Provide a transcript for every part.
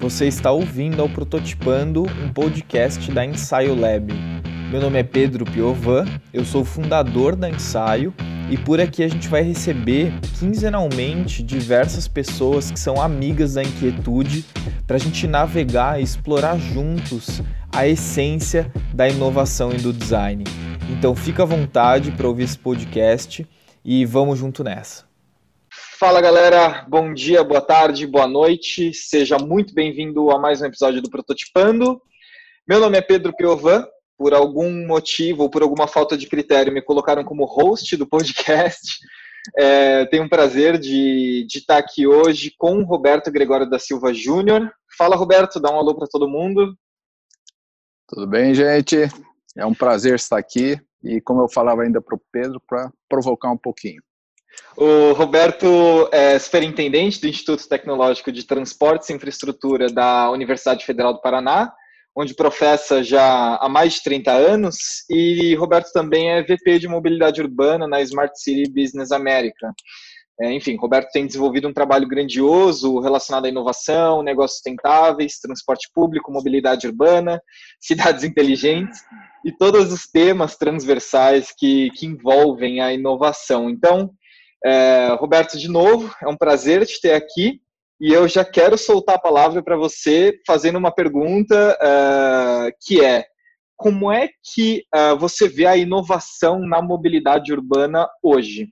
Você está ouvindo ao Prototipando, um podcast da Ensaio Lab. Meu nome é Pedro Piovan, eu sou fundador da Ensaio e por aqui a gente vai receber quinzenalmente diversas pessoas que são amigas da inquietude para a gente navegar e explorar juntos a essência da inovação e do design. Então fica à vontade para ouvir esse podcast e vamos junto nessa. Fala galera, bom dia, boa tarde, boa noite, seja muito bem-vindo a mais um episódio do Prototipando. Meu nome é Pedro Piovan, por algum motivo ou por alguma falta de critério me colocaram como host do podcast. É, tenho um prazer de, de estar aqui hoje com o Roberto Gregório da Silva Júnior. Fala Roberto, dá um alô para todo mundo. Tudo bem, gente? É um prazer estar aqui e, como eu falava ainda para o Pedro, para provocar um pouquinho. O Roberto é superintendente do Instituto Tecnológico de Transportes e Infraestrutura da Universidade Federal do Paraná, onde professa já há mais de 30 anos, e Roberto também é VP de Mobilidade Urbana na Smart City Business America. É, enfim, Roberto tem desenvolvido um trabalho grandioso relacionado à inovação, negócios sustentáveis, transporte público, mobilidade urbana, cidades inteligentes e todos os temas transversais que, que envolvem a inovação. Então, é, Roberto, de novo, é um prazer te ter aqui e eu já quero soltar a palavra para você fazendo uma pergunta uh, que é como é que uh, você vê a inovação na mobilidade urbana hoje?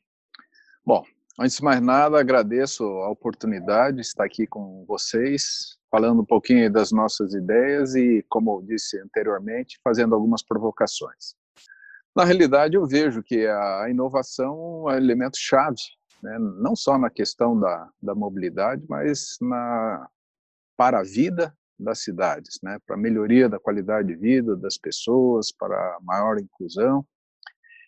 Bom, antes de mais nada, agradeço a oportunidade de estar aqui com vocês, falando um pouquinho das nossas ideias e, como eu disse anteriormente, fazendo algumas provocações. Na realidade, eu vejo que a inovação é um elemento chave, né? não só na questão da, da mobilidade, mas na, para a vida das cidades, né? para a melhoria da qualidade de vida das pessoas, para a maior inclusão.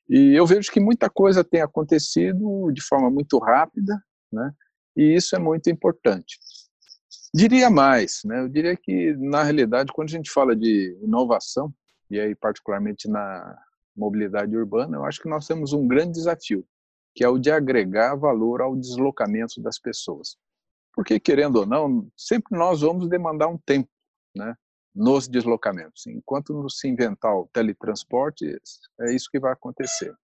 E eu vejo que muita coisa tem acontecido de forma muito rápida, né? e isso é muito importante. Diria mais, né? eu diria que, na realidade, quando a gente fala de inovação, e aí particularmente na, mobilidade urbana, eu acho que nós temos um grande desafio, que é o de agregar valor ao deslocamento das pessoas. Porque, querendo ou não, sempre nós vamos demandar um tempo né, nos deslocamentos. Enquanto não se inventar o teletransporte, é isso que vai acontecer.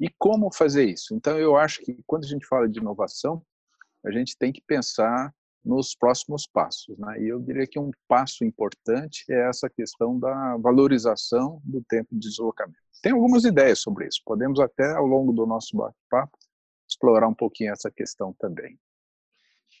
E como fazer isso? Então, eu acho que quando a gente fala de inovação, a gente tem que pensar nos próximos passos. Né? E eu diria que um passo importante é essa questão da valorização do tempo de deslocamento. Tem algumas ideias sobre isso. Podemos até, ao longo do nosso bate-papo, explorar um pouquinho essa questão também.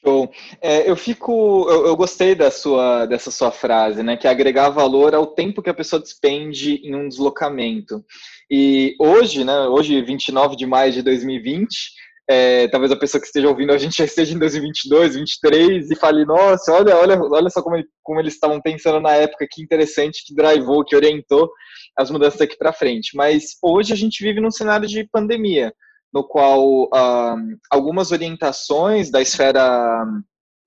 Show. É, eu fico, eu, eu, gostei da sua, dessa sua frase, né? Que é agregar valor ao tempo que a pessoa despende em um deslocamento. E hoje, né? Hoje, 29 de maio de 2020, é, talvez a pessoa que esteja ouvindo a gente já esteja em 2022, 2023 e fale, nossa, olha, olha, olha só como, como eles estavam pensando na época, que interessante, que drivou, que orientou as mudanças daqui para frente. Mas hoje a gente vive num cenário de pandemia, no qual ah, algumas orientações da esfera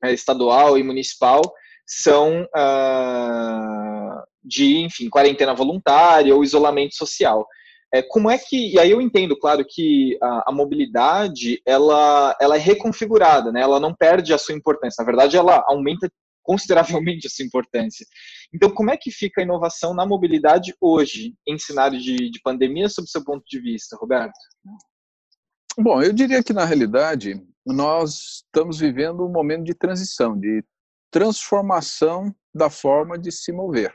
eh, estadual e municipal são ah, de, enfim, quarentena voluntária ou isolamento social. É, como é que, e aí eu entendo, claro, que a, a, mobilidade, ela, ela é reconfigurada, né? ela não perde a sua importância, na verdade ela aumenta consideravelmente a sua importância. Então, como é que fica a inovação na mobilidade hoje, em cenário de, de pandemia, sob seu ponto de vista, Roberto? Bom, eu diria que, na realidade, nós estamos vivendo um momento de transição, de transformação da forma de se mover.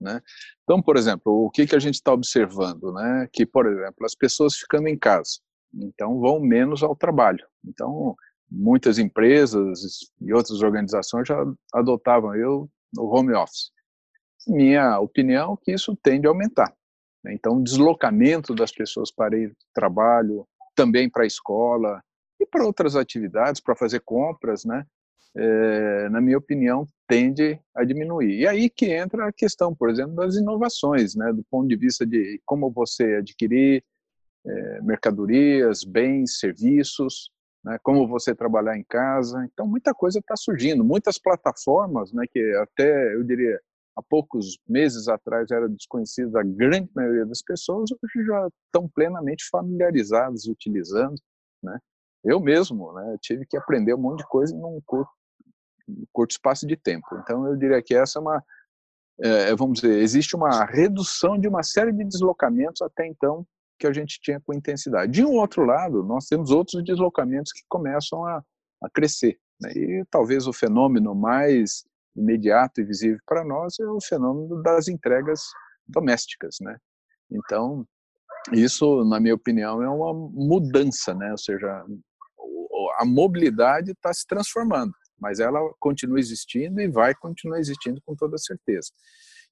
Né? Então, por exemplo, o que, que a gente está observando? Né? Que, por exemplo, as pessoas ficando em casa, então vão menos ao trabalho. Então, muitas empresas e outras organizações já adotavam eu no home office. Minha opinião é que isso tende a aumentar. Né? Então, o deslocamento das pessoas para ir para o trabalho, também para a escola e para outras atividades, para fazer compras, né? É, na minha opinião, tende a diminuir. E aí que entra a questão, por exemplo, das inovações, né? do ponto de vista de como você adquirir é, mercadorias, bens, serviços, né, como você trabalhar em casa. Então, muita coisa está surgindo, muitas plataformas, né, que até, eu diria, há poucos meses atrás era desconhecida a grande maioria das pessoas, hoje já estão plenamente familiarizadas utilizando, né. Eu mesmo, né, tive que aprender um monte de coisa num curto, curto espaço de tempo. Então, eu diria que essa é uma, é, vamos dizer, existe uma redução de uma série de deslocamentos até então que a gente tinha com intensidade. De um outro lado, nós temos outros deslocamentos que começam a, a crescer. Né? E talvez o fenômeno mais imediato e visível para nós é o fenômeno das entregas domésticas, né? Então, isso, na minha opinião, é uma mudança, né? Ou seja, a mobilidade está se transformando, mas ela continua existindo e vai continuar existindo com toda certeza.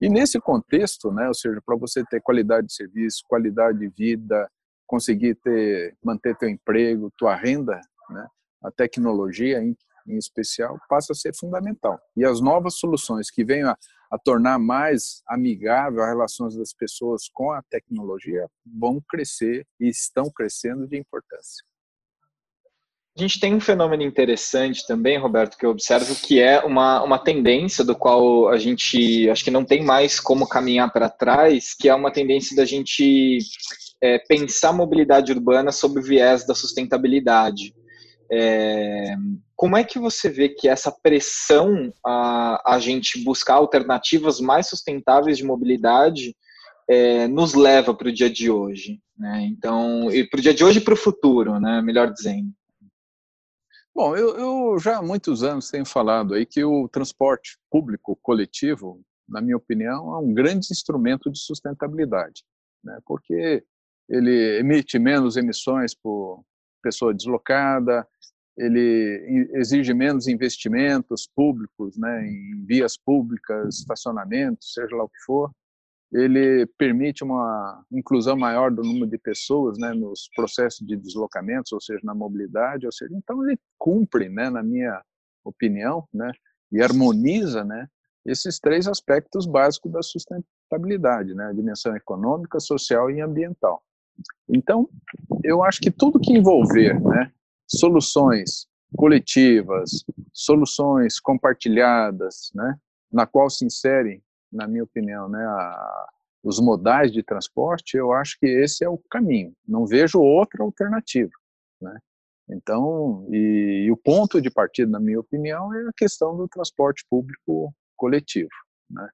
E nesse contexto, né, ou seja, para você ter qualidade de serviço, qualidade de vida, conseguir ter, manter teu emprego, tua renda, né, a tecnologia em, em especial passa a ser fundamental. E as novas soluções que venham a, a tornar mais amigável as relações das pessoas com a tecnologia vão crescer e estão crescendo de importância. A gente tem um fenômeno interessante também, Roberto, que eu observo, que é uma, uma tendência do qual a gente acho que não tem mais como caminhar para trás, que é uma tendência da gente é, pensar mobilidade urbana sob o viés da sustentabilidade. É, como é que você vê que essa pressão a, a gente buscar alternativas mais sustentáveis de mobilidade é, nos leva para o dia de hoje? Né? Então, e para o dia de hoje e para o futuro, né? melhor dizendo. Bom, eu, eu, já há muitos anos tenho falado aí que o transporte público coletivo, na minha opinião, é um grande instrumento de sustentabilidade, né? porque ele emite menos emissões por pessoa deslocada, ele exige menos investimentos públicos né, em vias públicas, estacionamentos, seja lá o que for, ele permite uma inclusão maior do número de pessoas né, nos processos de deslocamentos, ou seja, na mobilidade, ou seja, então ele cumpre, né, na minha opinião, né, e harmoniza, né, esses três aspectos básicos da sustentabilidade, né, a dimensão econômica, social e ambiental. Então, eu acho que tudo que envolver, né, soluções coletivas, soluções compartilhadas, né, na qual se inserem na minha opinião, né, a, os modais de transporte, eu acho que esse é o caminho. Não vejo outra alternativa, né? Então, e, e, o ponto de partida, na minha opinião, é a questão do transporte público coletivo, né?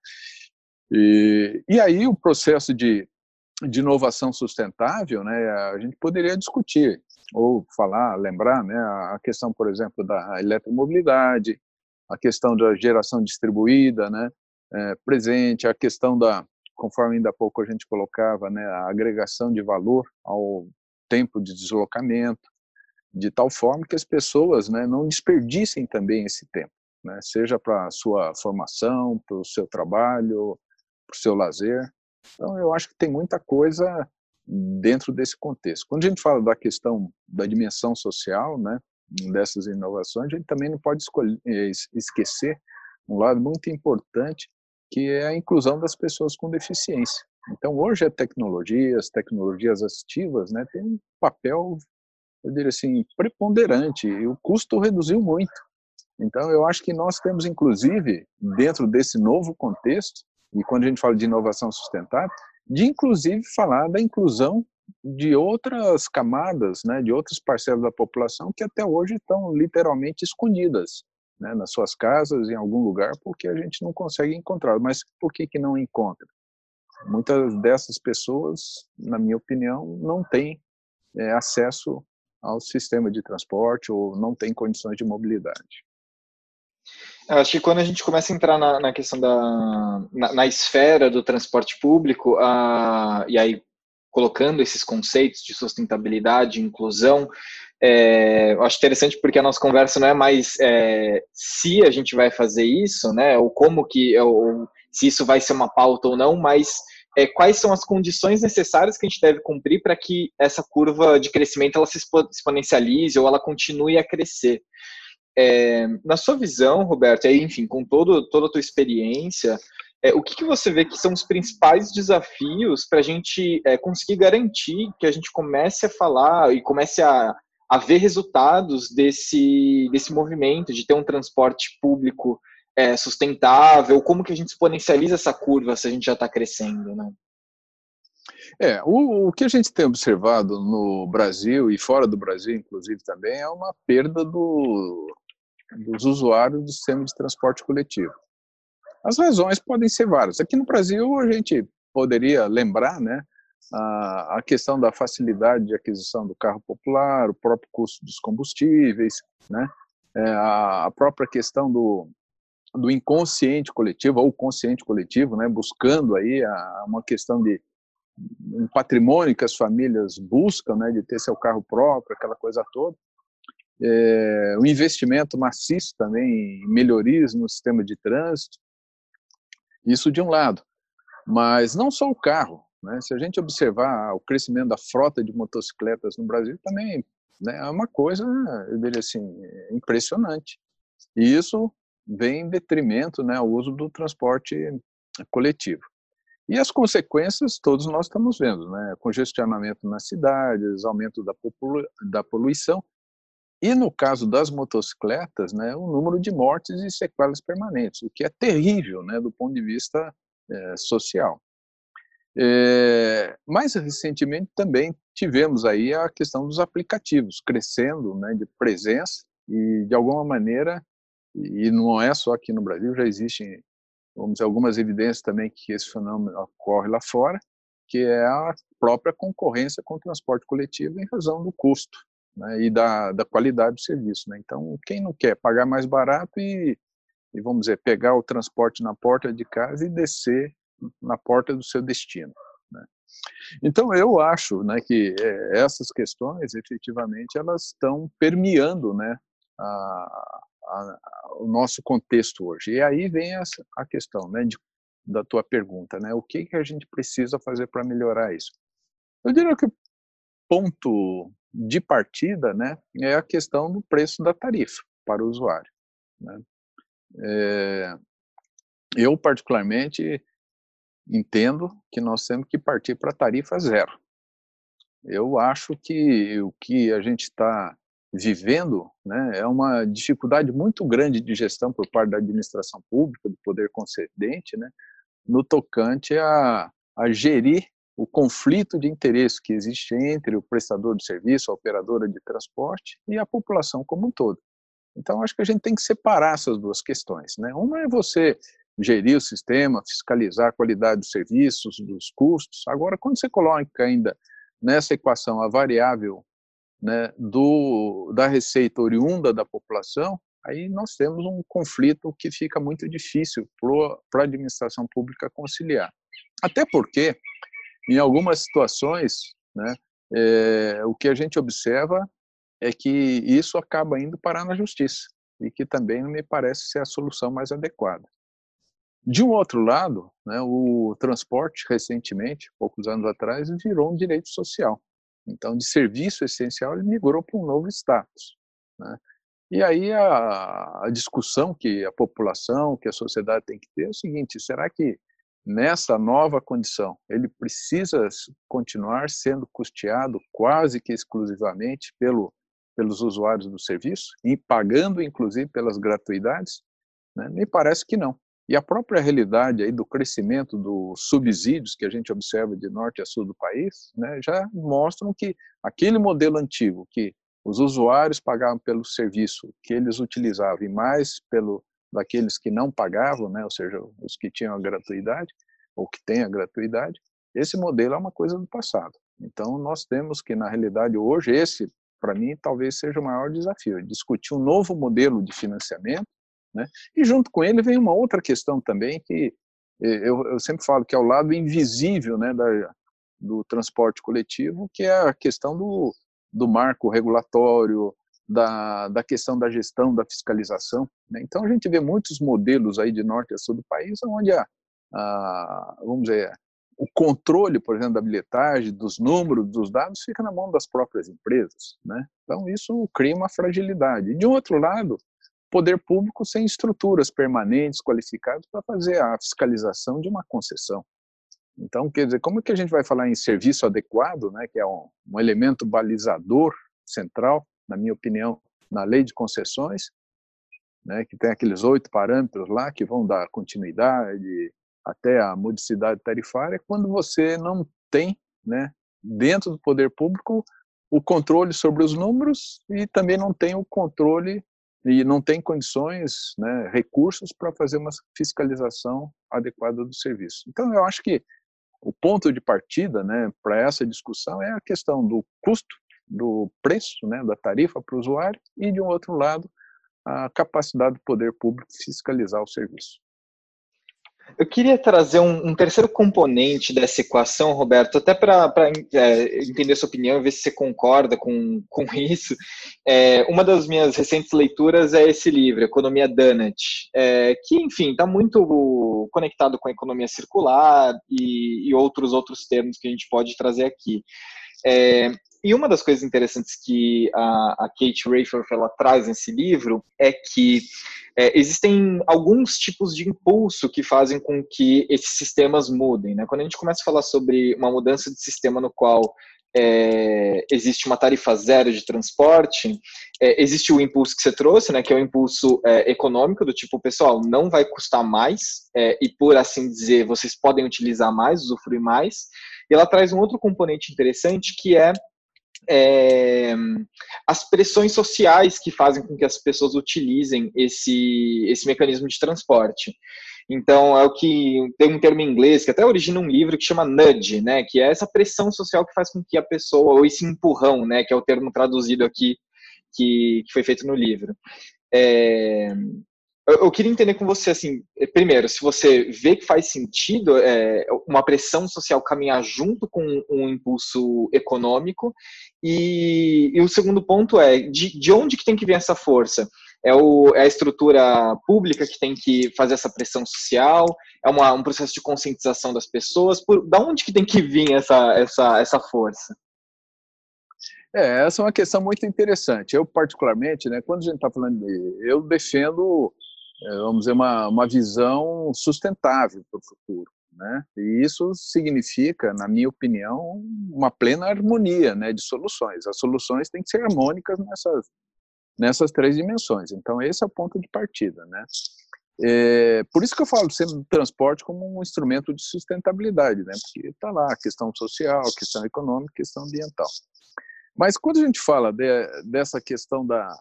E, e aí o processo de, de inovação sustentável, né, a gente poderia discutir ou falar, lembrar, né, a questão, por exemplo, da eletromobilidade, a questão da geração distribuída, né, é, presente, a questão da, conforme ainda há pouco a gente colocava, né, a agregação de valor ao tempo de deslocamento, de tal forma que as pessoas né, não desperdicem também esse tempo, né, seja para sua formação, para o seu trabalho, para o seu lazer. Então, eu acho que tem muita coisa dentro desse contexto. Quando a gente fala da questão da dimensão social, né, dessas inovações, a gente também não pode escolher, esquecer um lado muito importante que é a inclusão das pessoas com deficiência. Então, hoje as tecnologias assistivas, né, tem um papel, eu diria assim, preponderante, e o custo reduziu muito. Então, eu acho que nós temos, inclusive, dentro desse novo contexto, e quando a gente fala de inovação sustentável, de inclusive falar da inclusão de outras camadas, né, de outras parcelas da população que até hoje estão literalmente escondidas né, nas suas casas, em algum lugar, porque a gente não consegue encontrar. Mas por que, que não encontra? Muitas dessas pessoas, na minha opinião, não têm é, acesso ao sistema de transporte ou não têm condições de mobilidade. Eu acho que quando a gente começa a entrar na, na questão da na, na, esfera do transporte público, uh, e aí colocando esses conceitos de sustentabilidade, inclusão, é, eu acho interessante porque a nossa conversa não é mais é, se a gente vai fazer isso, né, ou como que, ou se isso vai ser uma pauta ou não, mas é, quais são as condições necessárias que a gente deve cumprir para que essa curva de crescimento ela se exponencialize ou ela continue a crescer. É, na sua visão, Roberto, enfim, com todo, toda a tua experiência, é, o que, que, você vê que são os principais desafios para a gente é, conseguir garantir que a gente comece a falar e comece a, a ver resultados desse, desse movimento de ter um transporte público é, sustentável? Como que a gente exponencializa essa curva se a gente já está crescendo, né? É, o, o, que a gente tem observado no Brasil e fora do Brasil, inclusive, também, é uma perda do, dos usuários do sistema de transporte coletivo. As razões podem ser várias. Aqui no Brasil, a gente poderia lembrar né, a, questão da facilidade de aquisição do carro popular, o próprio custo dos combustíveis, né, é, a, própria questão do, do inconsciente coletivo ou consciente coletivo, né, buscando aí uma questão de um patrimônio que as famílias buscam, né, de ter seu carro próprio, aquela coisa toda. É, o investimento maciço também em melhorias no sistema de trânsito, isso de um lado. Mas não só o carro, né? Se a gente observar o crescimento da frota de motocicletas no Brasil, também né, é uma coisa, eu diria assim, impressionante. E isso vem em detrimento né, ao uso do transporte coletivo. E as consequências todos nós estamos vendo, né? Congestionamento nas cidades, aumento da, da poluição e no caso das motocicletas, né, o número de mortes e sequelas permanentes, o que é terrível, né, do ponto de vista é, social. É, mais recentemente também tivemos aí a questão dos aplicativos crescendo, né, de presença e de alguma maneira e não é só aqui no Brasil, já existem, vamos dizer, algumas evidências também que esse fenômeno ocorre lá fora, que é a própria concorrência com o transporte coletivo em razão do custo né, e da, da qualidade do serviço. Né? Então, quem não quer pagar mais barato e, e, vamos dizer, pegar o transporte na porta de casa e descer na porta do seu destino. Né? Então, eu acho né, que é, essas questões, efetivamente, elas estão permeando né, a, a, o nosso contexto hoje. E aí vem essa, a questão né, de, da tua pergunta, né? O que, que a gente precisa fazer para melhorar isso? Eu diria que o ponto de partida né, é a questão do preço da tarifa para o usuário. Né? É, eu, particularmente, entendo que nós temos que partir para tarifa zero. Eu acho que o que a gente está vivendo né, é uma dificuldade muito grande de gestão por parte da administração pública, do poder concedente, né, no tocante a, a gerir o conflito de interesse que existe entre o prestador de serviço, a operadora de transporte e a população como um todo. Então, acho que a gente tem que separar essas duas questões. Né? Uma é você gerir o sistema, fiscalizar a qualidade dos serviços, dos custos. Agora, quando você coloca ainda nessa equação a variável né, do, da receita oriunda da população, aí nós temos um conflito que fica muito difícil para a administração pública conciliar. Até porque, em algumas situações, né, é, o que a gente observa é que isso acaba indo parar na justiça, e que também não me parece ser a solução mais adequada. De um outro lado, né, o transporte, recentemente, poucos anos atrás, virou um direito social. Então, de serviço essencial, ele migrou para um novo status. Né? E aí a, a, discussão que a população, que a sociedade tem que ter é o seguinte: será que nessa nova condição ele precisa continuar sendo custeado quase que exclusivamente pelo, pelos usuários do serviço e pagando inclusive pelas gratuidades? Né? Me parece que não. E a própria realidade aí do crescimento dos subsídios que a gente observa de norte a sul do país, né, já mostram que aquele modelo antigo, que os usuários pagavam pelo serviço que eles utilizavam e mais pelo daqueles que não pagavam, né, ou seja, os que tinham a gratuidade ou que têm a gratuidade, esse modelo é uma coisa do passado. Então nós temos que na realidade hoje esse, para mim, talvez seja o maior desafio, discutir um novo modelo de financiamento né? E junto com ele vem uma outra questão também que eh, eu, eu sempre falo que é o lado invisível né, da, do transporte coletivo, que é a questão do, do marco regulatório, da, da questão da gestão, da fiscalização. Né? Então a gente vê muitos modelos aí de norte a sul do país, onde a, a, vamos dizer, o controle, por exemplo, da bilhetagem, dos números, dos dados, fica na mão das próprias empresas. Né? Então isso cria uma fragilidade. De um outro lado, poder público sem estruturas permanentes, qualificadas para fazer a fiscalização de uma concessão. Então, quer dizer, como é que a gente vai falar em serviço adequado, né, que é um, um elemento balizador central, na minha opinião, na lei de concessões, né, que tem aqueles oito parâmetros lá que vão dar continuidade até a modicidade tarifária, quando você não tem, né, dentro do poder público, o controle sobre os números e também não tem o controle e não tem condições, né, recursos para fazer uma fiscalização adequada do serviço. Então, eu acho que o ponto de partida né, para essa discussão é a questão do custo, do preço, né, da tarifa para o usuário, e, de um outro lado, a capacidade do poder público fiscalizar o serviço. Eu queria trazer um, um, terceiro componente dessa equação, Roberto, até para é, entender sua opinião e ver se você concorda com, com isso. É, uma das minhas recentes leituras é esse livro, Economia Donut, é, que, enfim, está muito conectado com a economia circular e, e, outros outros termos que a gente pode trazer aqui. É, e uma das coisas interessantes que a, a Kate Rafer ela traz nesse livro é que é, existem alguns tipos de impulso que fazem com que esses sistemas mudem. Né? Quando a gente começa a falar sobre uma mudança de sistema no qual é, existe uma tarifa zero de transporte, é, existe o impulso que você trouxe, né, que é o impulso é, econômico, do tipo, pessoal, não vai custar mais, é, e por assim dizer, vocês podem utilizar mais, usufruir mais. E ela traz um outro componente interessante que é é, as pressões sociais que fazem com que as pessoas utilizem esse, esse mecanismo de transporte. Então, é o que tem um termo em inglês que até origina um livro que chama nudge, né, que é essa pressão social que faz com que a pessoa, ou esse empurrão, né, que é o termo traduzido aqui, que, que foi feito no livro. É, eu, queria entender com você, assim, eh, primeiro, se você vê que faz sentido é, uma pressão social caminhar junto com um impulso econômico, e, e o segundo ponto é, de, de onde que tem que vir essa força? É, o, é, a estrutura pública que tem que fazer essa pressão social? É uma, um processo de conscientização das pessoas? Por, da onde que tem que vir essa, essa, essa força? É, essa é uma questão muito interessante. Eu, particularmente, né, quando a gente está falando de. Eu defendo vamos dizer, uma, uma visão sustentável para o futuro. Né? E isso significa, na minha opinião, uma plena harmonia né, de soluções. As soluções têm que ser harmônicas nessas, nessas três dimensões. Então, esse é o ponto de partida. Né? É, por isso que eu falo sempre transporte como um instrumento de sustentabilidade, né? porque está lá a questão social, a questão econômica, a questão ambiental. Mas quando a gente fala de, dessa questão da,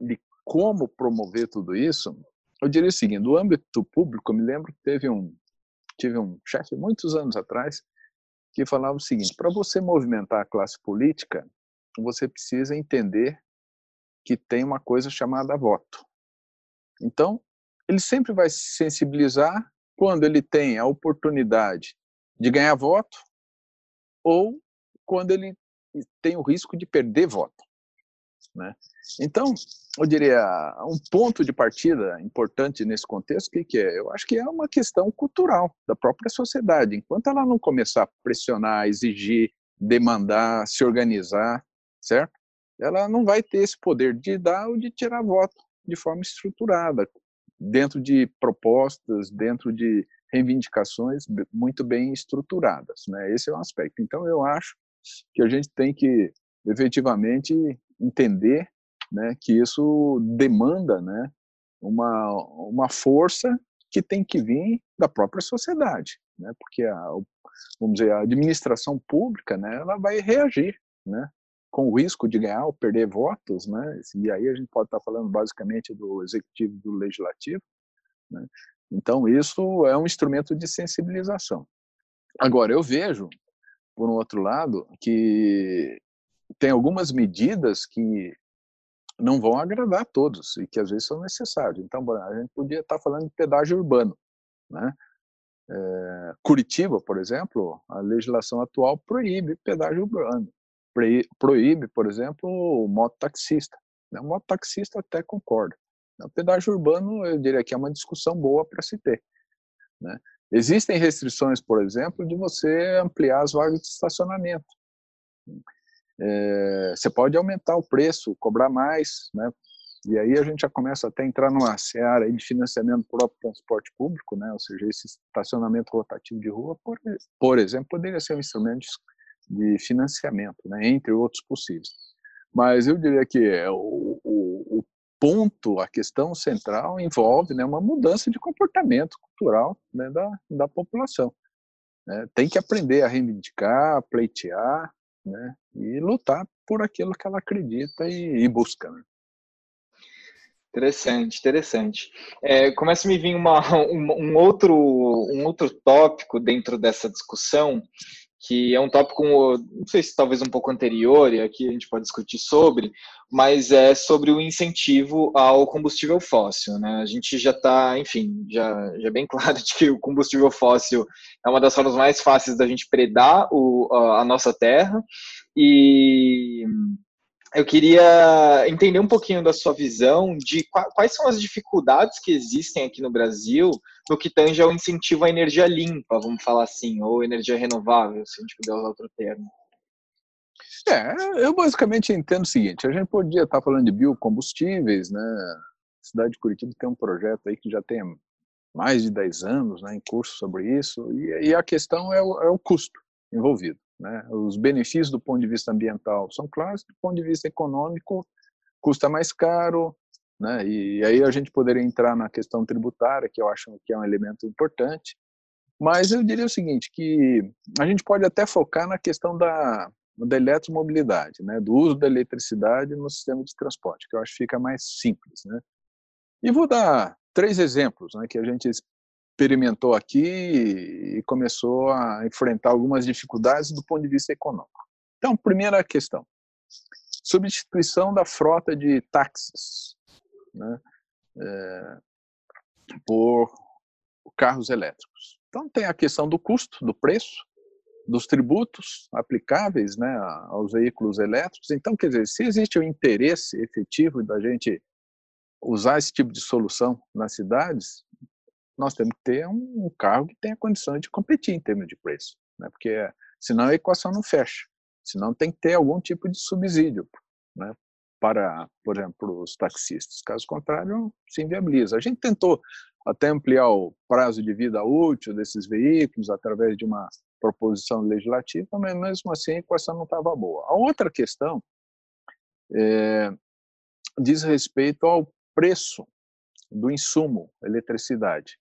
de como promover tudo isso, eu diria o seguinte, no âmbito público, eu me lembro que teve um, tive um chefe muitos anos atrás que falava o seguinte, para você movimentar a classe política, você precisa entender que tem uma coisa chamada voto. Então, ele sempre vai se sensibilizar quando ele tem a oportunidade de ganhar voto ou quando ele tem o risco de perder voto. Né? Então, eu diria, um ponto de partida importante nesse contexto, o que, que é? Eu acho que é uma questão cultural da própria sociedade. Enquanto ela não começar a pressionar, exigir, demandar, se organizar, certo? Ela não vai ter esse poder de dar ou de tirar voto de forma estruturada, dentro de propostas, dentro de reivindicações muito bem estruturadas, né? Esse é um aspecto. Então, eu acho que a gente tem que efetivamente entender né, que isso demanda né, uma, uma força que tem que vir da própria sociedade, né, porque a, vamos dizer, a administração pública né, ela vai reagir né, com o risco de ganhar ou perder votos, né, e aí a gente pode estar falando basicamente do executivo e do legislativo. Né, então, isso é um instrumento de sensibilização. Agora, eu vejo, por um outro lado, que tem algumas medidas que não vão agradar a todos e que às vezes são necessários. Então, a gente podia estar falando de pedágio urbano, né? É, Curitiba, por exemplo, a legislação atual proíbe pedágio urbano, proíbe, por exemplo, o mototaxista. Né? O mototaxista até concorda. O pedágio urbano, eu diria que é uma discussão boa para se ter. Né? Existem restrições, por exemplo, de você ampliar as vagas de estacionamento. É, você pode aumentar o preço, cobrar mais, né? E aí a gente já começa até a entrar numa seara de financiamento do próprio transporte público, né? Ou seja, esse estacionamento rotativo de rua, por, por exemplo, poderia ser um instrumento de financiamento, né? Entre outros possíveis. Mas eu diria que é o, o, o ponto, a questão central envolve né, uma mudança de comportamento cultural né, da, da população. Né? Tem que aprender a reivindicar, a pleitear, né? E lutar por aquilo que ela acredita e, e busca. Né? Interessante, interessante. É, começa a me vir uma, um, um, outro, um outro tópico dentro dessa discussão, que é um tópico, não sei se talvez um pouco anterior, e aqui a gente pode discutir sobre, mas é sobre o incentivo ao combustível fóssil. Né? A gente já está, enfim, já, já é bem claro de que o combustível fóssil é uma das formas mais fáceis da gente predar o, a, a nossa terra, e eu queria entender um pouquinho da sua visão de quais são as dificuldades que existem aqui no Brasil no que tange ao incentivo à energia limpa, vamos falar assim, ou energia renovável, se a gente puder usar outro termo. É, eu basicamente entendo o seguinte: a gente podia estar falando de biocombustíveis, né? A cidade de Curitiba tem um projeto aí que já tem mais de 10 anos né, em curso sobre isso, e, e a questão é o, é o custo envolvido. Né? Os benefícios do ponto de vista ambiental são claros, do ponto de vista econômico, custa mais caro, né? e aí a gente poderia entrar na questão tributária, que eu acho que é um elemento importante, mas eu diria o seguinte, que a gente pode até focar na questão da, da eletromobilidade, né? do uso da eletricidade no sistema de transporte, que eu acho que fica mais simples. Né? E vou dar três exemplos né, que a gente experimentou aqui e começou a enfrentar algumas dificuldades do ponto de vista econômico. Então, primeira questão: substituição da frota de táxis né, é, por carros elétricos. Então, tem a questão do custo, do preço, dos tributos aplicáveis né, aos veículos elétricos. Então, quer dizer, se existe o interesse efetivo da gente usar esse tipo de solução nas cidades, nós temos que ter um, carro que tenha condições de competir em termos de preço, né? porque senão a equação não fecha. Senão tem que ter algum tipo de subsídio né? para, por exemplo, os taxistas. Caso contrário, se inviabiliza. A gente tentou até ampliar o prazo de vida útil desses veículos através de uma proposição legislativa, mas mesmo assim a equação não estava boa. A outra questão é, diz respeito ao preço do insumo eletricidade.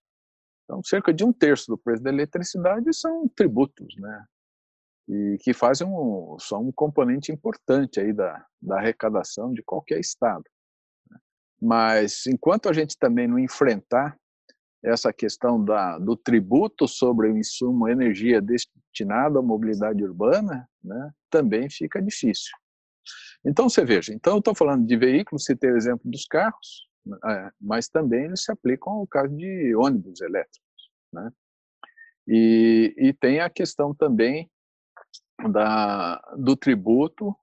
Então, cerca de um terço do preço da eletricidade são tributos, né? E que fazem um, um componente importante aí da, da arrecadação de qualquer estado. Né? Mas enquanto a gente também não enfrentar essa questão da, do tributo sobre o insumo energia destinado à mobilidade urbana, né, também fica difícil. Então, você veja, então eu estou falando de veículos, citei o exemplo dos carros, mas também eles se aplicam ao caso de ônibus elétricos, né? E, e tem a questão também da, do tributo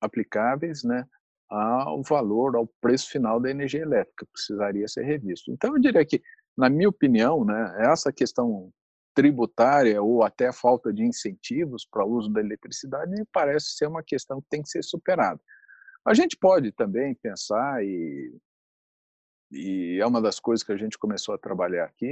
aplicáveis, né, ao valor, ao preço final da energia elétrica, precisaria ser revisto. Então, eu diria que, na minha opinião, né, essa questão tributária ou até a falta de incentivos para o uso da eletricidade me parece ser uma questão que tem que ser superada. A gente pode também pensar e e é uma das coisas que a gente começou a trabalhar aqui,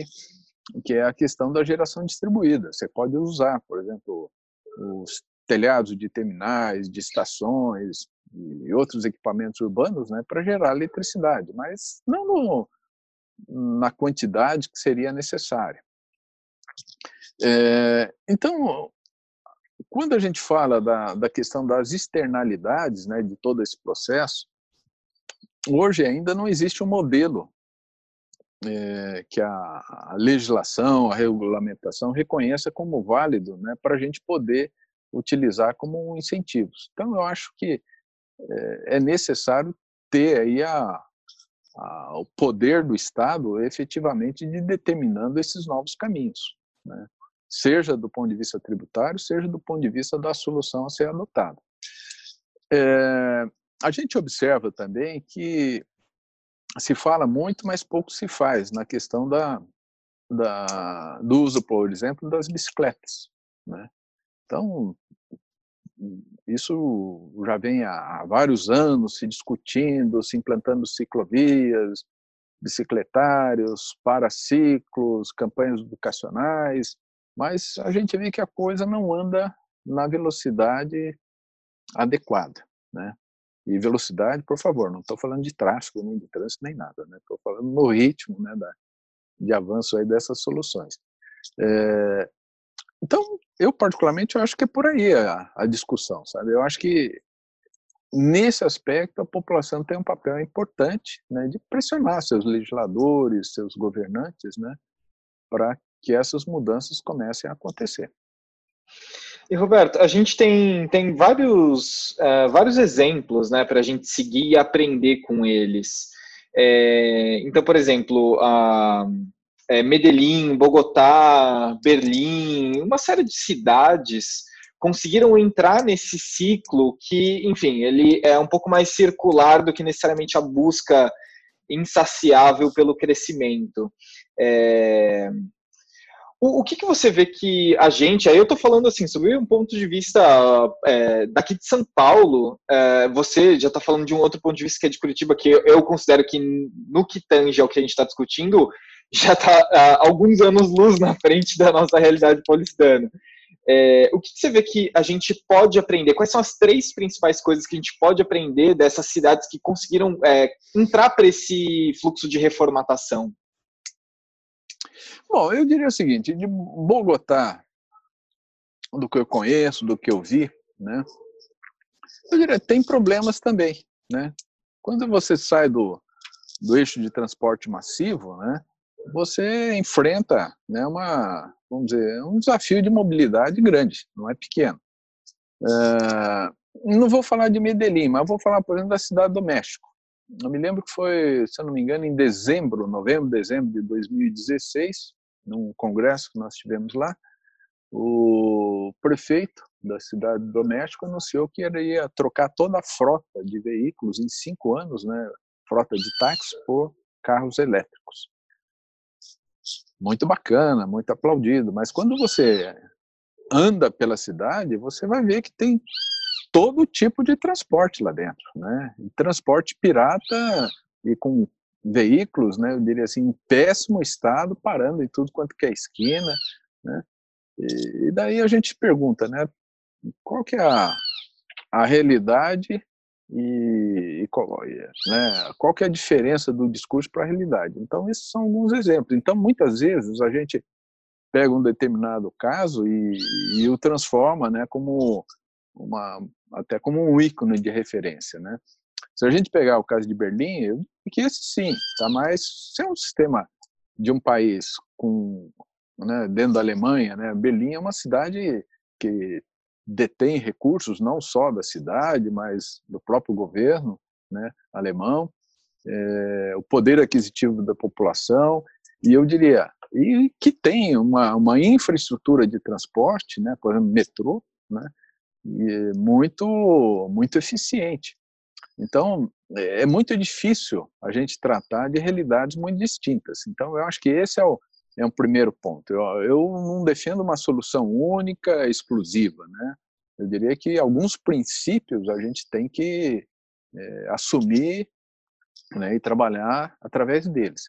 que é a questão da geração distribuída. Você pode usar, por exemplo, os telhados de terminais, de estações e outros equipamentos urbanos né, para gerar eletricidade, mas não no, na quantidade que seria necessária. É, então, quando a gente fala da, da questão das externalidades né, de todo esse processo, hoje ainda não existe um modelo é, que a, a, legislação, a regulamentação reconheça como válido né, para a gente poder utilizar como incentivos. Então, eu acho que é, é necessário ter aí a, a, o poder do Estado efetivamente de determinando esses novos caminhos, né? seja do ponto de vista tributário, seja do ponto de vista da solução a ser adotada. É, a gente observa também que se fala muito, mas pouco se faz na questão da, da, do uso, por exemplo, das bicicletas. Né? Então, isso já vem há vários anos se discutindo, se implantando ciclovias, bicicletários, paraciclos, campanhas educacionais, mas a gente vê que a coisa não anda na velocidade adequada, né? E velocidade, por favor, não estou falando de tráfego, nem de trânsito, nem nada, né? Estou falando no ritmo, né, da, de avanço aí dessas soluções. É, então, eu particularmente eu acho que é por aí a, a, discussão, sabe? Eu acho que nesse aspecto, a população tem um papel importante né, de pressionar seus legisladores, seus governantes, né, para que essas mudanças comecem a acontecer. E Roberto, a gente tem, tem vários, uh, vários exemplos né, para a gente seguir e aprender com eles. É, então, por exemplo, a é, Medellín, Bogotá, Berlim, uma série de cidades conseguiram entrar nesse ciclo que, enfim, ele é um pouco mais circular do que necessariamente a busca insaciável pelo crescimento. É, o, o que, que, você vê que a gente, aí eu estou falando assim, sobre um ponto de vista é, daqui de São Paulo, é, você já está falando de um outro ponto de vista que é de Curitiba, que eu, eu considero que no que tange ao que a gente está discutindo, já está alguns anos luz na frente da nossa realidade paulistana. É, o que, que, você vê que a gente pode aprender? Quais são as três principais coisas que a gente pode aprender dessas cidades que conseguiram é, entrar para esse fluxo de reformatação? Bom, eu diria o seguinte: de Bogotá, do que eu conheço, do que eu vi, né? Eu diria tem problemas também, né? Quando você sai do, do eixo de transporte massivo, né? Você enfrenta, né? Uma, vamos dizer, um desafio de mobilidade grande, não é pequeno. Uh, não vou falar de Medellín, mas vou falar, por exemplo, da cidade do México. Eu me lembro que foi, se eu não me engano, em dezembro, novembro, dezembro de 2016, num congresso que nós tivemos lá, o prefeito da cidade do México anunciou que ele ia trocar toda a frota de veículos em cinco anos, né, frota de táxi, por carros elétricos. Muito bacana, muito aplaudido, mas quando você anda pela cidade, você vai ver que tem todo tipo de transporte lá dentro, né? Transporte pirata e com veículos, né, eu diria assim, em péssimo estado, parando em tudo quanto que é esquina, né? E, e daí a gente pergunta, né, qual que é a, a realidade e, e qual, né, qual que é a diferença do discurso para a realidade? Então, esses são alguns exemplos. Então, muitas vezes a gente pega um determinado caso e, e o transforma, né, como uma até como um ícone de referência, né? Se a gente pegar o caso de Berlim, eu que esse sim, tá mais se é um sistema de um país com né, dentro da Alemanha, né? Berlim é uma cidade que detém recursos não só da cidade, mas do próprio governo, né, alemão, é, o poder aquisitivo da população e eu diria e que tem uma, uma infraestrutura de transporte, né, por exemplo, metrô, né, muito muito eficiente. Então, é, é muito difícil a gente tratar de realidades muito distintas. Então, eu acho que esse é o, é um primeiro ponto. Eu, eu não defendo uma solução única, exclusiva, né? Eu diria que alguns princípios a gente tem que é, assumir né, e trabalhar através deles.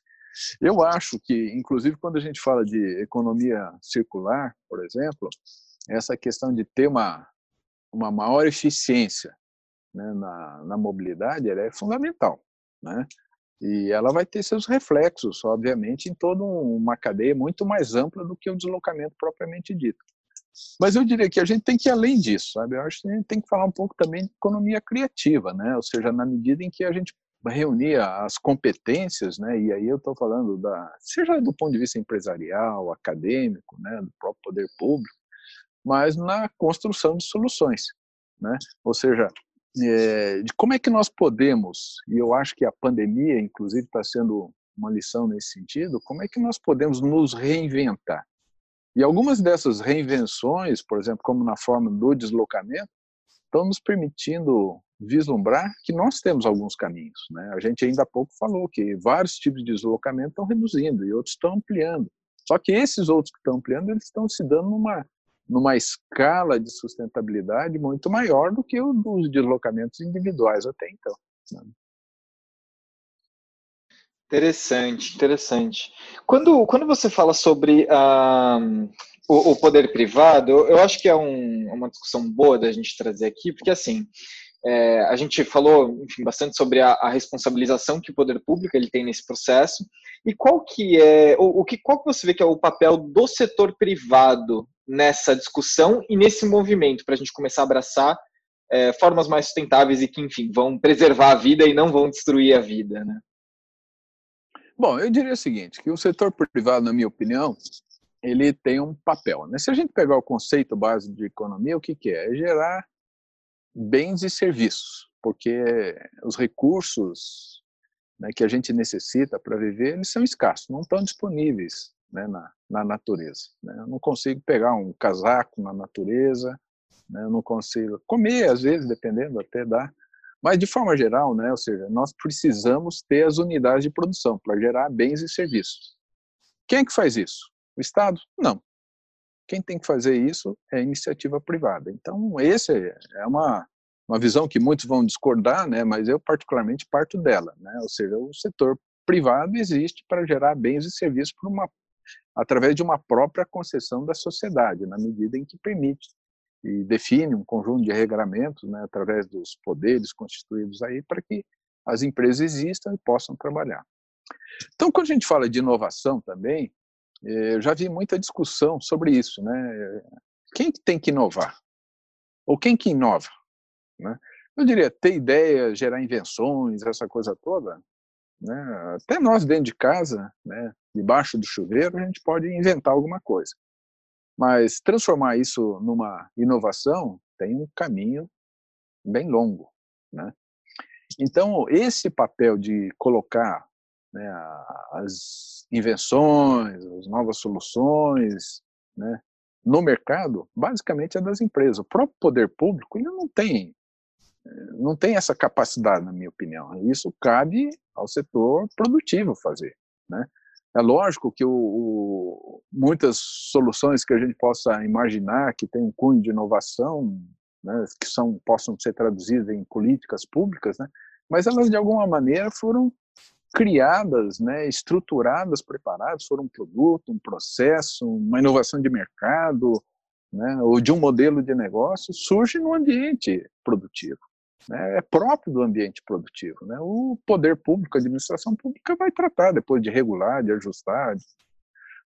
Eu acho que, inclusive, quando a gente fala de economia circular, por exemplo, essa questão de ter uma, uma maior eficiência né, na, na mobilidade ela é fundamental, né? E ela vai ter seus reflexos, obviamente, em toda uma cadeia muito mais ampla do que o deslocamento propriamente dito. Mas eu diria que a gente tem que ir além disso, sabe? Eu acho que a gente tem que falar um pouco também de economia criativa, né? Ou seja, na medida em que a gente reunir as competências, né? E aí eu estou falando da, seja do ponto de vista empresarial, acadêmico, né? Do próprio poder público, mas na construção de soluções, né? Ou seja, é, de como é que nós podemos, e eu acho que a pandemia, inclusive, está sendo uma lição nesse sentido, como é que nós podemos nos reinventar? E algumas dessas reinvenções, por exemplo, como na forma do deslocamento, estão nos permitindo vislumbrar que nós temos alguns caminhos. Né? A gente ainda há pouco falou que vários tipos de deslocamento estão reduzindo e outros estão ampliando. Só que esses outros que estão ampliando, eles estão se dando numa numa escala de sustentabilidade muito maior do que o dos deslocamentos individuais até então. Interessante, interessante. Quando, quando você fala sobre uh, o, o, poder privado, eu, eu acho que é um, uma discussão boa da gente trazer aqui, porque assim, é, a gente falou, enfim, bastante sobre a, a, responsabilização que o poder público ele tem nesse processo e qual que é o, o que qual que você vê que é o papel do setor privado nessa discussão e nesse movimento para a gente começar a abraçar é, formas mais sustentáveis e que, enfim, vão preservar a vida e não vão destruir a vida, né? Bom, eu diria o seguinte, que o setor privado, na minha opinião, ele tem um papel. Né? Se a gente pegar o conceito básico de economia, o que, que é? É gerar bens e serviços, porque os recursos né, que a gente necessita para viver, eles são escassos, não estão disponíveis né, na, na natureza. Né? Eu não consigo pegar um casaco na natureza, né? eu não consigo comer, às vezes, dependendo, até dá, mas, de forma geral, né, ou seja, nós precisamos ter as unidades de produção para gerar bens e serviços. Quem é que faz isso? O Estado? Não. Quem tem que fazer isso é a iniciativa privada. Então, esse é uma, uma visão que muitos vão discordar, né, mas eu particularmente parto dela. Né, ou seja, o setor privado existe para gerar bens e serviços por uma, através de uma própria concessão da sociedade, na medida em que permite e define um conjunto de regramentos, né, através dos poderes constituídos aí, para que as empresas existam e possam trabalhar. Então, quando a gente fala de inovação também, eh, eu já vi muita discussão sobre isso, né? Quem tem que inovar? Ou quem que inova? Né? Eu diria, ter ideias, gerar invenções, essa coisa toda, né? até nós dentro de casa, né? debaixo do chuveiro, a gente pode inventar alguma coisa. Mas transformar isso numa inovação tem um caminho bem longo, né? Então, esse papel de colocar né, as invenções, as novas soluções né, no mercado, basicamente é das empresas. O próprio poder público ele não tem, não tem essa capacidade, na minha opinião. Isso cabe ao setor produtivo fazer. Né? É lógico que o, o, muitas soluções que a gente possa imaginar que tem um cunho de inovação, né, que são possam ser traduzidas em políticas públicas, né, mas elas de alguma maneira foram criadas, né, estruturadas, preparadas, foram um produto, um processo, uma inovação de mercado, né, ou de um modelo de negócio, surge no ambiente produtivo né, é próprio do ambiente produtivo. Né? O poder público, a administração pública vai tratar depois de regular, de ajustar,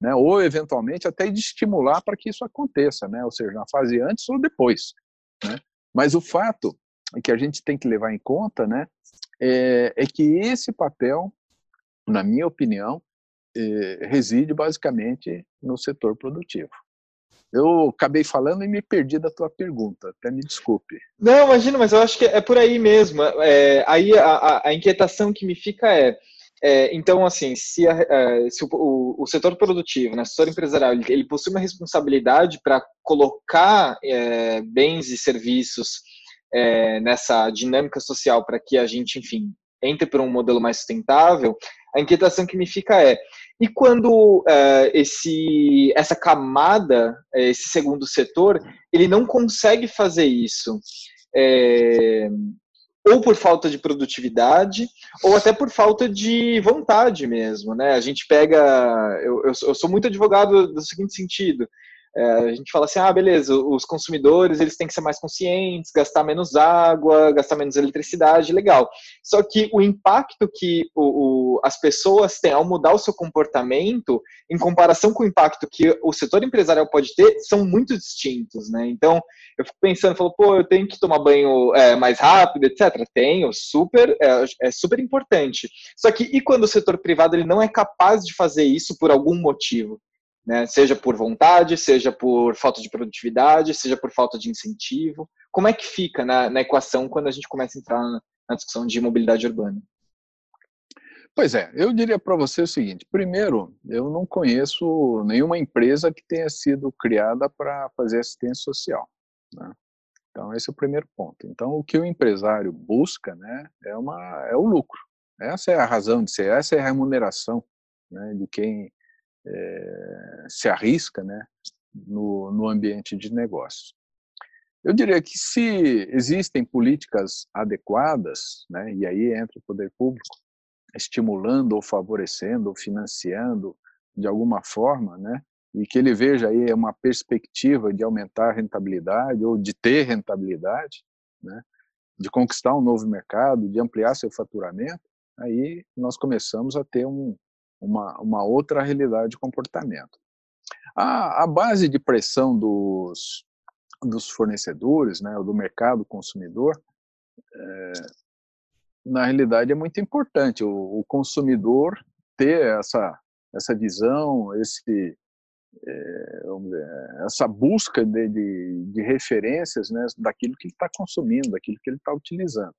né, ou eventualmente até de estimular para que isso aconteça, né, ou seja, na fase antes ou depois. Né? Mas o fato que a gente tem que levar em conta né, é, é que esse papel, na minha opinião, é, reside basicamente no setor produtivo. Eu acabei falando e me perdi da tua pergunta, até me desculpe. Não, imagina, mas eu acho que é por aí mesmo. É, aí a, a, a, inquietação que me fica é, é então, assim, se, a, é, se o, o, o, setor produtivo, né, o setor empresarial, ele, ele possui uma responsabilidade para colocar é, bens e serviços é, nessa dinâmica social para que a gente, enfim, entre por um modelo mais sustentável, a inquietação que me fica é e quando uh, esse, essa camada, eh, esse segundo setor, ele não consegue fazer isso, é, ou por falta de produtividade, ou até por falta de vontade mesmo, né? A gente pega, eu, eu sou muito advogado do seguinte sentido, é, a gente fala assim, ah, beleza, os consumidores eles têm que ser mais conscientes, gastar menos água, gastar menos eletricidade, legal. Só que o impacto que o, o, as pessoas têm ao mudar o seu comportamento, em comparação com o impacto que o setor empresarial pode ter, são muito distintos, né? Então, eu fico pensando, falo, pô, eu tenho que tomar banho é, mais rápido, etc. Tenho, super, é, é super importante. Só que e quando o setor privado ele não é capaz de fazer isso por algum motivo? Né? seja por vontade, seja por falta de produtividade, seja por falta de incentivo. Como é que fica na, na equação quando a gente começa a entrar na, na discussão de mobilidade urbana? Pois é, eu diria para você o seguinte: primeiro, eu não conheço nenhuma empresa que tenha sido criada para fazer assistência social. Né? Então, esse é o primeiro ponto. Então, o que o empresário busca né, é, uma, é o lucro. Essa é a razão de ser, essa é a remuneração né, de quem é, se arrisca né, no, no ambiente de negócio. Eu diria que se existem políticas adequadas, né, e aí entra o poder público, estimulando ou favorecendo ou financiando de alguma forma, né, e que ele veja aí uma perspectiva de aumentar a rentabilidade ou de ter rentabilidade, né, de conquistar um novo mercado, de ampliar seu faturamento, aí nós começamos a ter um, uma, uma outra realidade de comportamento. A, a base de pressão dos, dos fornecedores, né, do mercado consumidor, é, na realidade é muito importante o, o, consumidor ter essa essa visão, esse é, essa busca de, de, de, referências né, daquilo que ele está consumindo, daquilo que ele está utilizando.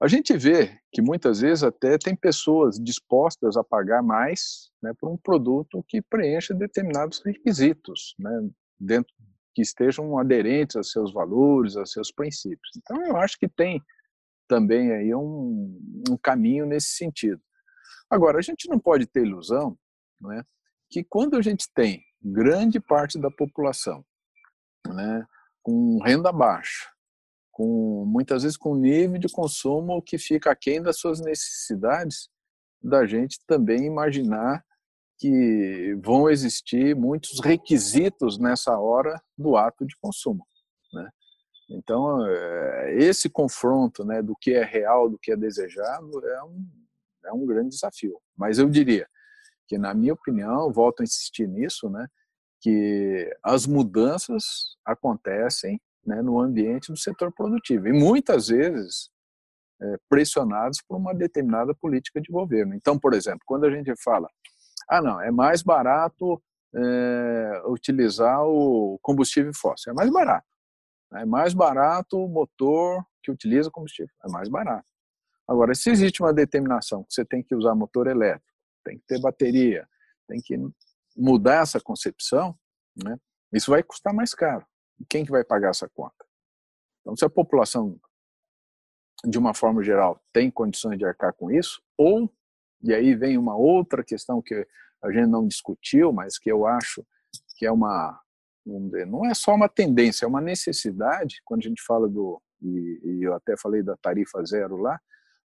A gente vê que muitas vezes até tem pessoas dispostas a pagar mais né, por um produto que preencha determinados requisitos, né, dentro que estejam aderentes aos seus valores, aos seus princípios. Então, eu acho que tem também aí um, um caminho nesse sentido. Agora, a gente não pode ter ilusão né, que quando a gente tem grande parte da população né, com renda baixa, com muitas vezes com nível de consumo que fica aquém das suas necessidades, da gente também imaginar que vão existir muitos requisitos nessa hora do ato de consumo. Né? Então, eh, esse confronto né, do que é real, do que é desejado, é um, é um grande desafio. Mas eu diria que, na minha opinião, volto a insistir nisso, né, que as mudanças acontecem né, no ambiente do setor produtivo. E muitas vezes é, pressionados por uma determinada política de governo. Então, por exemplo, quando a gente fala, ah, não, é mais barato é, utilizar o combustível fóssil, é mais barato. É mais barato o motor que utiliza combustível, é mais barato. Agora, se existe uma determinação que você tem que usar motor elétrico, tem que ter bateria, tem que mudar essa concepção, né, isso vai custar mais caro quem que vai pagar essa conta? Então, se a população, de uma forma geral, tem condições de arcar com isso, ou, e aí vem uma outra questão que a gente não discutiu, mas que eu acho que é uma, não é só uma tendência, é uma necessidade, quando a gente fala do, e, e eu até falei da tarifa zero lá,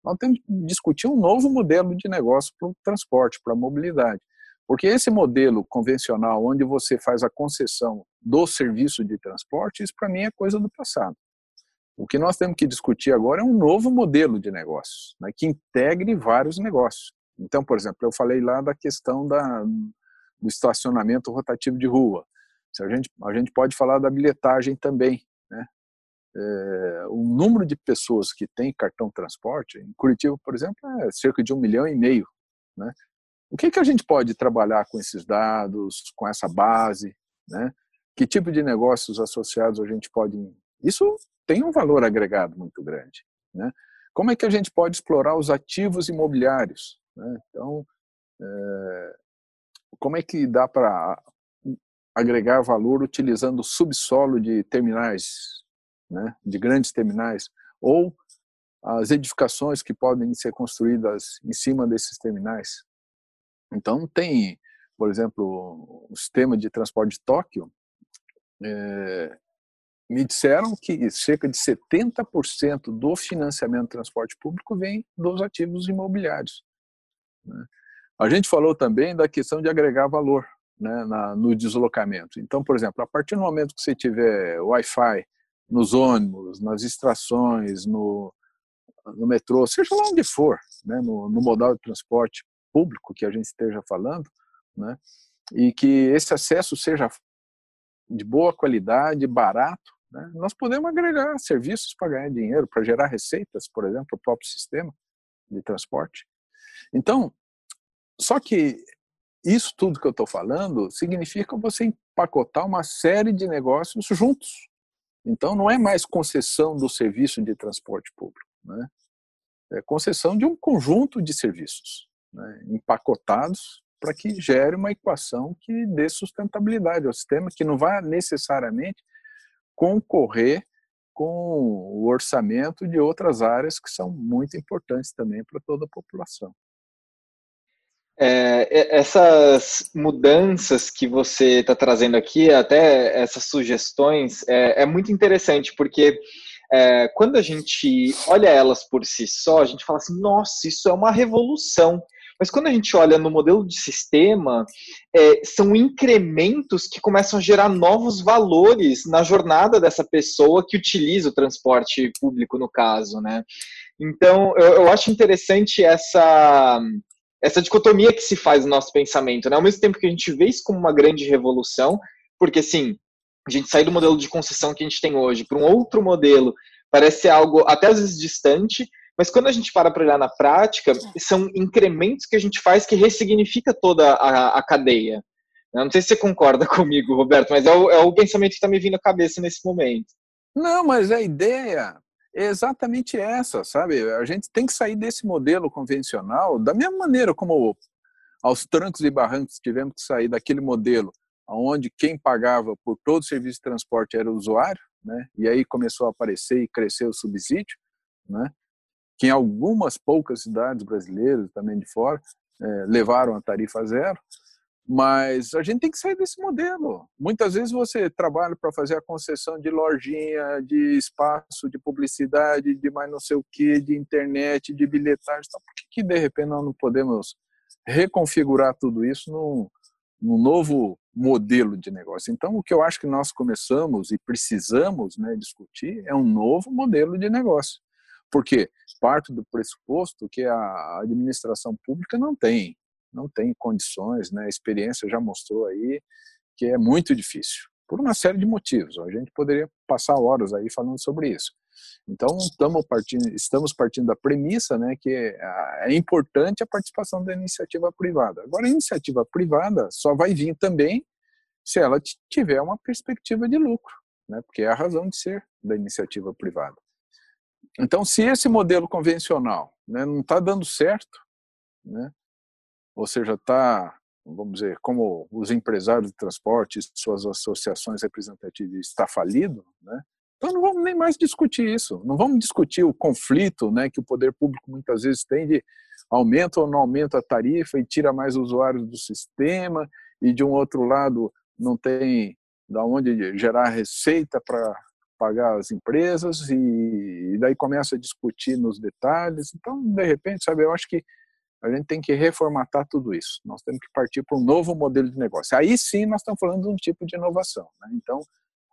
nós temos que discutir um novo modelo de negócio para o transporte, para a mobilidade. Porque esse modelo convencional, onde você faz a concessão do serviço de transporte, isso para mim é coisa do passado. O que nós temos que discutir agora é um novo modelo de negócios, né, que integre vários negócios. Então, por exemplo, eu falei lá da questão da, do estacionamento rotativo de rua. A gente, a gente pode falar da bilhetagem também. Né? É, o número de pessoas que tem cartão transporte, em Curitiba, por exemplo, é cerca de um milhão e meio. Né? O que, que a gente pode trabalhar com esses dados, com essa base, né? Que tipo de negócios associados a gente pode... Isso tem um valor agregado muito grande, né? Como é que a gente pode explorar os ativos imobiliários? Né? Então, é, como é que dá para agregar valor utilizando o subsolo de terminais, né? de grandes terminais, ou as edificações que podem ser construídas em cima desses terminais. Então, tem, por exemplo, o sistema de transporte de Tóquio, é, me disseram que cerca de 70% do financiamento do transporte público vem dos ativos imobiliários. Né? A gente falou também da questão de agregar valor né, na, no deslocamento. Então, por exemplo, a partir do momento que você tiver Wi-Fi nos ônibus, nas extrações, no, no metrô, seja lá onde for, né, no, no modal de transporte público que a gente esteja falando, né? E que esse acesso seja de boa qualidade, barato, né? Nós podemos agregar serviços para ganhar dinheiro, para gerar receitas, por exemplo, o próprio sistema de transporte. Então, só que isso tudo que eu estou falando significa você empacotar uma série de negócios juntos. Então, não é mais concessão do serviço de transporte público, né? é concessão de um conjunto de serviços né, empacotados para que gere uma equação que dê sustentabilidade ao sistema, que não vai necessariamente concorrer com o orçamento de outras áreas que são muito importantes também para toda a população. É, essas mudanças que você está trazendo aqui, até essas sugestões, é, é muito interessante, porque é, quando a gente olha elas por si só, a gente fala assim: nossa, isso é uma revolução. Mas quando a gente olha no modelo de sistema, é, são incrementos que começam a gerar novos valores na jornada dessa pessoa que utiliza o transporte público, no caso, né? Então, eu, eu acho interessante essa essa dicotomia que se faz no nosso pensamento, né? Ao mesmo tempo que a gente vê isso como uma grande revolução, porque assim, a gente sair do modelo de concessão que a gente tem hoje para um outro modelo parece algo até às vezes distante, mas quando a gente para para olhar na prática, são incrementos que a gente faz que ressignifica toda a, a cadeia. Eu não sei se você concorda comigo, Roberto, mas é o, é o pensamento que está me vindo à cabeça nesse momento. Não, mas a ideia é exatamente essa, sabe? A gente tem que sair desse modelo convencional, da mesma maneira como aos trancos e barrancos tivemos que sair daquele modelo onde quem pagava por todo o serviço de transporte era o usuário, né? E aí começou a aparecer e crescer o subsídio, né? Que em algumas poucas cidades brasileiras, também de fora, é, levaram a tarifa zero. Mas a gente tem que sair desse modelo. Muitas vezes você trabalha para fazer a concessão de lojinha, de espaço, de publicidade, de mais não sei o que, de internet, de bilhetagem. Então, por que, que de repente nós não podemos reconfigurar tudo isso num, num novo modelo de negócio. Então, o que eu acho que nós começamos e precisamos né, discutir é um novo modelo de negócio. Porque parte do pressuposto que a administração pública não tem, não tem condições, né? a experiência já mostrou aí que é muito difícil, por uma série de motivos. A gente poderia passar horas aí falando sobre isso. Então, estamos partindo, estamos partindo da premissa né, que é importante a participação da iniciativa privada. Agora, a iniciativa privada só vai vir também se ela tiver uma perspectiva de lucro, né, porque é a razão de ser da iniciativa privada. Então, se esse modelo convencional né, não está dando certo, né, ou seja, está, vamos dizer, como os empresários de transporte, suas associações representativas está falido, né, então não vamos nem mais discutir isso. Não vamos discutir o conflito né, que o poder público muitas vezes tem de aumenta ou não aumenta a tarifa e tira mais usuários do sistema e de um outro lado não tem da onde gerar receita para pagar as empresas e, e daí começa a discutir nos detalhes. Então, de repente, sabe, eu acho que a gente tem que reformatar tudo isso. Nós temos que partir para um novo modelo de negócio. Aí sim nós estamos falando de um tipo de inovação. Né? Então,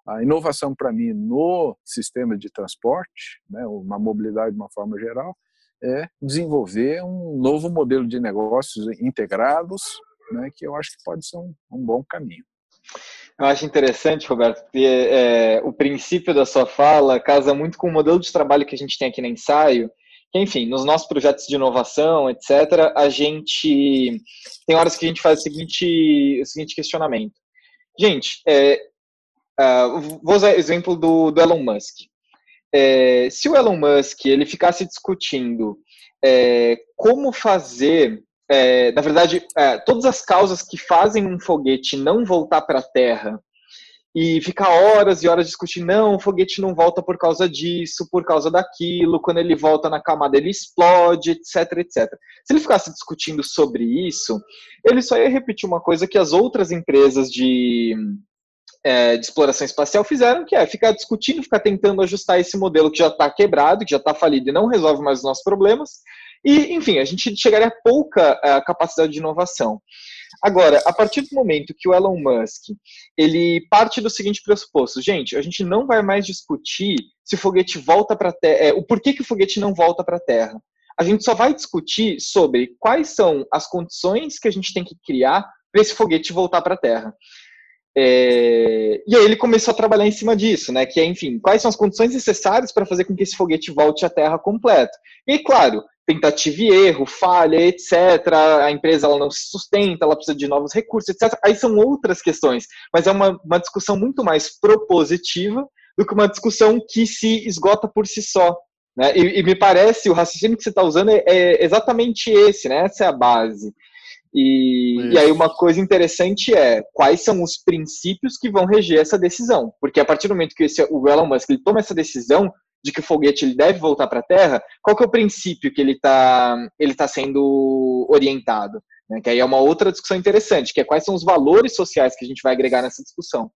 a inovação para mim no sistema de transporte, né, uma mobilidade de uma forma geral, é desenvolver um novo modelo de negócios integrados, né, que eu acho que pode ser um, um bom caminho. Eu acho interessante, Roberto, porque é, o princípio da sua fala casa muito com o modelo de trabalho que a gente tem aqui no ensaio, enfim, nos nossos projetos de inovação, etc., a gente tem horas que a gente faz o seguinte, o seguinte questionamento. Gente, é, Uh, vou usar o exemplo do, do Elon Musk. É, se o Elon Musk ele ficasse discutindo é, como fazer, é, na verdade, é, todas as causas que fazem um foguete não voltar para a Terra e ficar horas e horas discutindo, não, o foguete não volta por causa disso, por causa daquilo, quando ele volta na camada ele explode, etc, etc. Se ele ficasse discutindo sobre isso, ele só ia repetir uma coisa que as outras empresas de é, de exploração espacial fizeram, que é ficar discutindo, ficar tentando ajustar esse modelo que já está quebrado, que já está falido e não resolve mais os nossos problemas. E, enfim, a gente chegaria a pouca a capacidade de inovação. Agora, a partir do momento que o Elon Musk ele parte do seguinte pressuposto, gente, a gente não vai mais discutir se o foguete volta para a Terra, é, o porquê que o foguete não volta para a Terra. A gente só vai discutir sobre quais são as condições que a gente tem que criar para esse foguete voltar para a Terra. É, e aí ele começou a trabalhar em cima disso, né? Que é, enfim, quais são as condições necessárias para fazer com que esse foguete volte à Terra completo. E claro, tentativa e erro, falha, etc. A empresa ela não se sustenta, ela precisa de novos recursos, etc. Aí são outras questões, mas é uma, uma discussão muito mais propositiva do que uma discussão que se esgota por si só. Né? E, e me parece, o raciocínio que você está usando é, é exatamente esse, né? essa é a base. E, e, aí uma coisa interessante é quais são os princípios que vão reger essa decisão, porque a partir do momento que esse, o Elon Musk ele toma essa decisão de que o foguete ele deve voltar para a Terra, qual que é o princípio que ele está ele tá sendo orientado? Né? Que aí é uma outra discussão interessante, que é quais são os valores sociais que a gente vai agregar nessa discussão.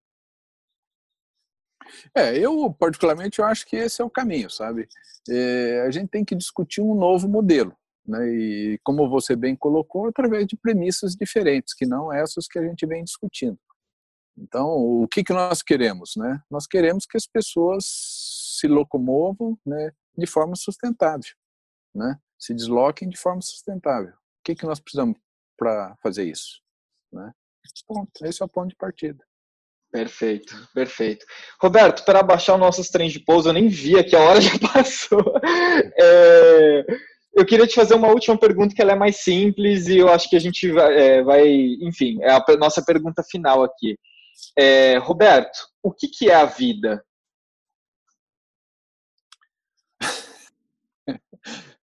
É, eu particularmente eu acho que esse é o caminho, sabe? É, a gente tem que discutir um novo modelo né? E como você bem colocou, através de premissas diferentes, que não essas que a gente vem discutindo. Então, o que, que nós queremos? Né? Nós queremos que as pessoas se locomovam né, de forma sustentável, né? se desloquem de forma sustentável. O que, que nós precisamos para fazer isso? Né? Ponto. Esse é o ponto de partida. Perfeito, perfeito. Roberto, para baixar os nossos trens de pouso, eu nem vi aqui, a hora já passou. É, eu queria te fazer uma última pergunta que ela é mais simples e eu acho que a gente vai, é, vai enfim, é a nossa pergunta final aqui. É, Roberto, o que, que é a vida?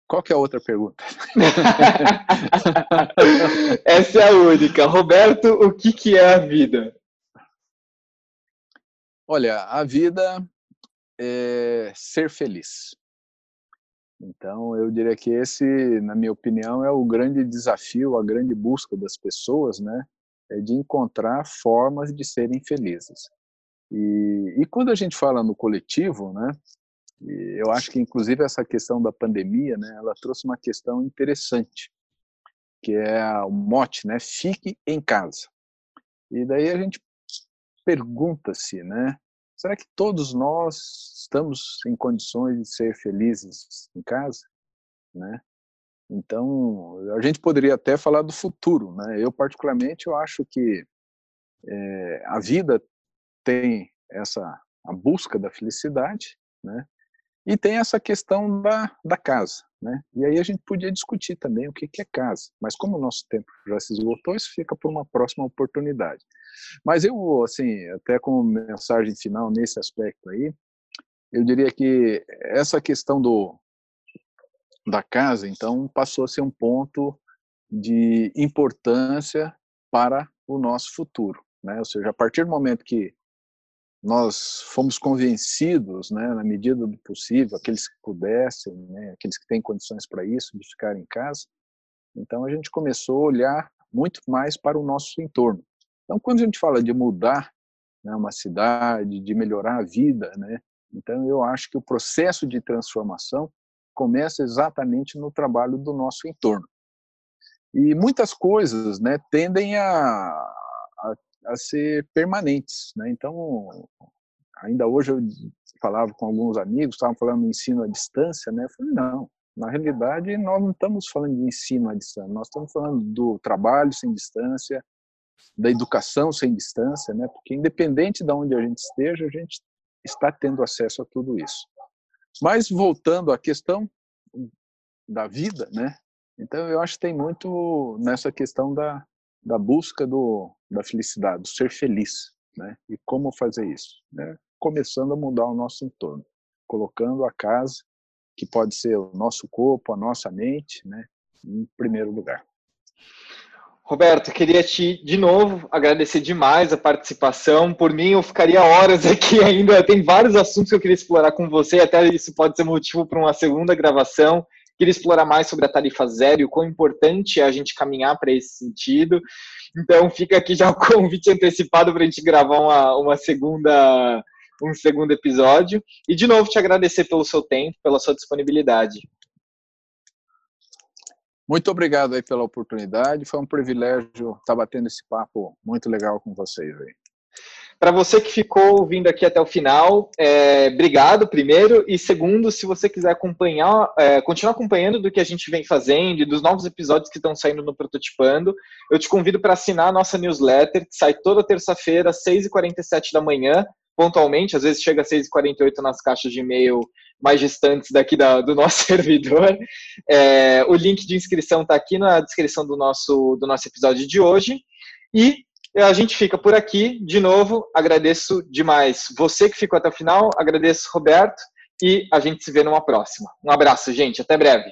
Qual que é a outra pergunta? Essa é a única. Roberto, o que, que é a vida? Olha, a vida é ser feliz. Então, eu diria que esse, na minha opinião, é o grande desafio, a grande busca das pessoas, né? É de encontrar formas de serem felizes. E, e quando a gente fala no coletivo, né? eu acho que, inclusive, essa questão da pandemia, né? Ela trouxe uma questão interessante, que é o mote, né? Fique em casa. E daí a gente pergunta-se, né? Será que todos nós estamos em condições de ser felizes em casa, né? Então, a gente poderia até falar do futuro, né? Eu particularmente eu acho que é, a vida tem essa a busca da felicidade, né? E tem essa questão da, da casa, né? E aí a gente podia discutir também o que, que é casa. Mas como o nosso tempo já se esgotou, isso fica por uma próxima oportunidade. Mas eu, assim, até como mensagem final nesse aspecto aí, eu diria que essa questão do da casa, então, passou a ser um ponto de importância para o nosso futuro, né? Ou seja, a partir do momento que nós fomos convencidos, né, na medida do possível, aqueles que pudessem, né, aqueles que têm condições para isso, de ficar em casa. Então a gente começou a olhar muito mais para o nosso entorno. Então quando a gente fala de mudar né, uma cidade, de melhorar a vida, né, então eu acho que o processo de transformação começa exatamente no trabalho do nosso entorno. E muitas coisas, né, tendem a a ser permanentes. Né? Então, ainda hoje eu falava com alguns amigos, estavam falando ensino à distância, né? Eu falei, não, na realidade nós não estamos falando de ensino à distância, nós estamos falando do trabalho sem distância, da educação sem distância, né? Porque independente de onde a gente esteja, a gente está tendo acesso a tudo isso. Mas voltando à questão da vida, né? Então eu acho que tem muito nessa questão da, da busca do, da felicidade, do ser feliz, né? E como fazer isso? Né? Começando a mudar o nosso entorno, colocando a casa, que pode ser o nosso corpo, a nossa mente, né? Em primeiro lugar. Roberto, queria te, de novo, agradecer demais a participação. Por mim, eu ficaria horas aqui ainda. Tem vários assuntos que eu queria explorar com você, até isso pode ser motivo para uma segunda gravação. Queria explorar mais sobre a tarifa zero e o quão importante é a gente caminhar para esse sentido. Então, fica aqui já o convite antecipado para a gente gravar uma, uma segunda, um segundo episódio. E, de novo, te agradecer pelo seu tempo, pela sua disponibilidade. Muito obrigado aí pela oportunidade. Foi um privilégio estar batendo esse papo muito legal com vocês aí. Para você que ficou ouvindo aqui até o final, é, obrigado, primeiro. E segundo, se você quiser acompanhar, é, continuar acompanhando do que a gente vem fazendo e dos novos episódios que estão saindo no Prototipando, eu te convido para assinar a nossa newsletter, que sai toda terça-feira, às 6h47 da manhã, pontualmente. Às vezes chega às 6h48 nas caixas de e-mail mais distantes daqui da, do nosso servidor. É, o link de inscrição está aqui na descrição do nosso, do nosso episódio de hoje. E a gente fica por aqui. De novo, agradeço demais você que ficou até o final, agradeço Roberto e a gente se vê numa próxima. Um abraço, gente. Até breve.